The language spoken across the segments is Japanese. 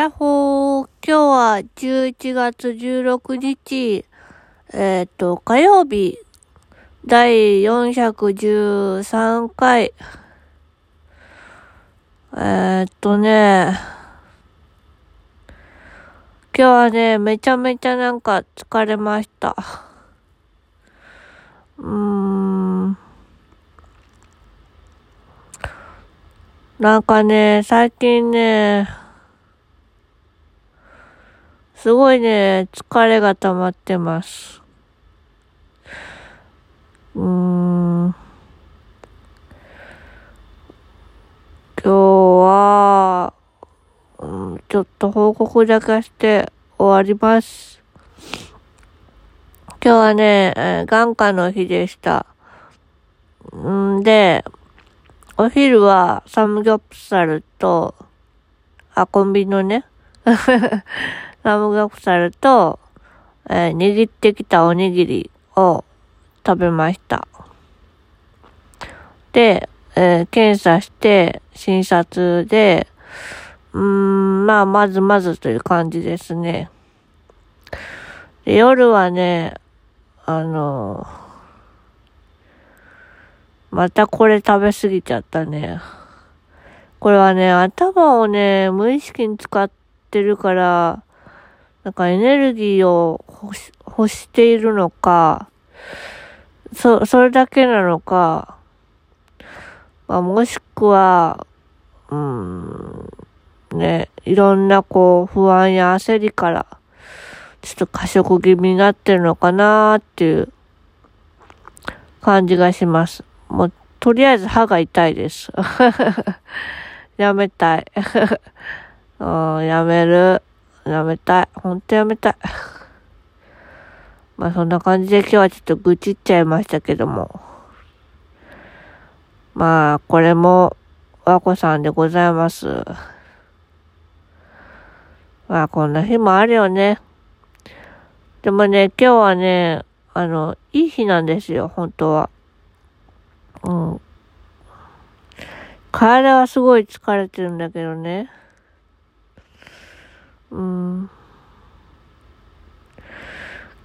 やっほー、今日は11月16日、えっ、と、火曜日、第413回。えっとね、今日はね、めちゃめちゃなんか疲れました。うーん。なんかね、最近ね、すごいね、疲れが溜まってます。うーん。今日は、うん、ちょっと報告だけして終わります。今日はね、えー、眼科の日でした。んで、お昼はサムギョプサルと、あ、コンビニのね、サムギョプサルと、えー、握ってきたおにぎりを食べました。で、えー、検査して、診察で、うーん、まあ、まずまずという感じですね。で夜はね、あのまたこれ食べ過ぎちゃったね。これはね、頭をね、無意識に使ってるから、なんかエネルギーを欲し欲しているのか、そ、それだけなのか、まあ、もしくは、うん、ね、いろんなこう不安や焦りから、ちょっと過食気味になってるのかなっていう感じがします。もう、とりあえず歯が痛いです。やめたい。うん、やめる。やめたい。ほんとやめたい。まあそんな感じで今日はちょっと愚痴っちゃいましたけども。まあ、これも、和子さんでございます。まあ、こんな日もあるよね。でもね、今日はね、あの、いい日なんですよ、本当は。うん。体はすごい疲れてるんだけどね。うん。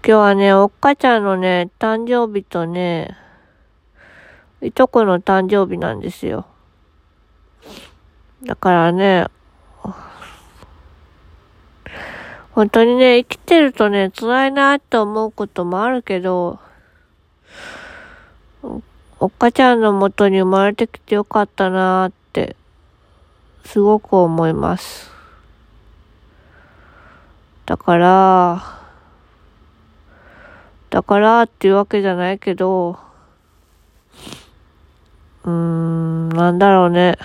今日はね、おっかちゃんのね、誕生日とね、いとこの誕生日なんですよ。だからね、本当にね、生きてるとね、辛いなって思うこともあるけど、おっかちゃんの元に生まれてきてよかったなって、すごく思います。だから、だからっていうわけじゃないけど、うーん、なんだろうね。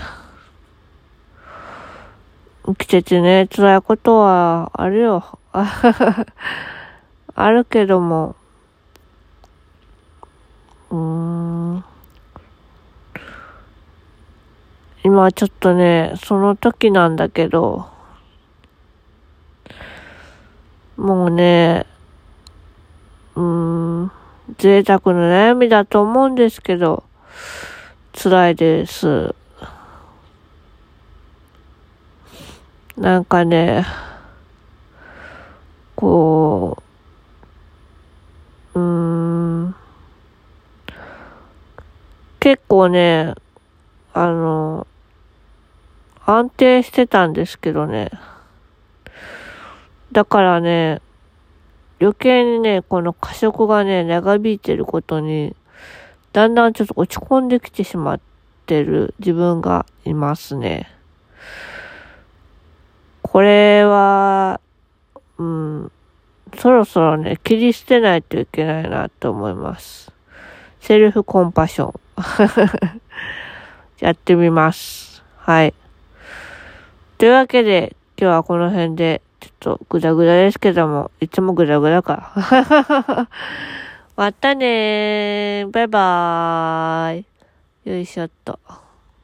生きててね、辛いことはあるよ。あるけども、うーん。今ちょっとね、その時なんだけど、もうね、うーん、贅沢な悩みだと思うんですけど、辛いです。なんかね、こう、うーん、結構ね、あの、安定してたんですけどね。だからね、余計にね、この過食がね、長引いてることに、だんだんちょっと落ち込んできてしまってる自分がいますね。これは、うん、そろそろね、切り捨てないといけないなと思います。セルフコンパッション。やってみます。はい。というわけで、今日はこの辺で、っとぐだぐだですけども、いつもぐだぐだか。またねー。バイバーイ。よいしょっと。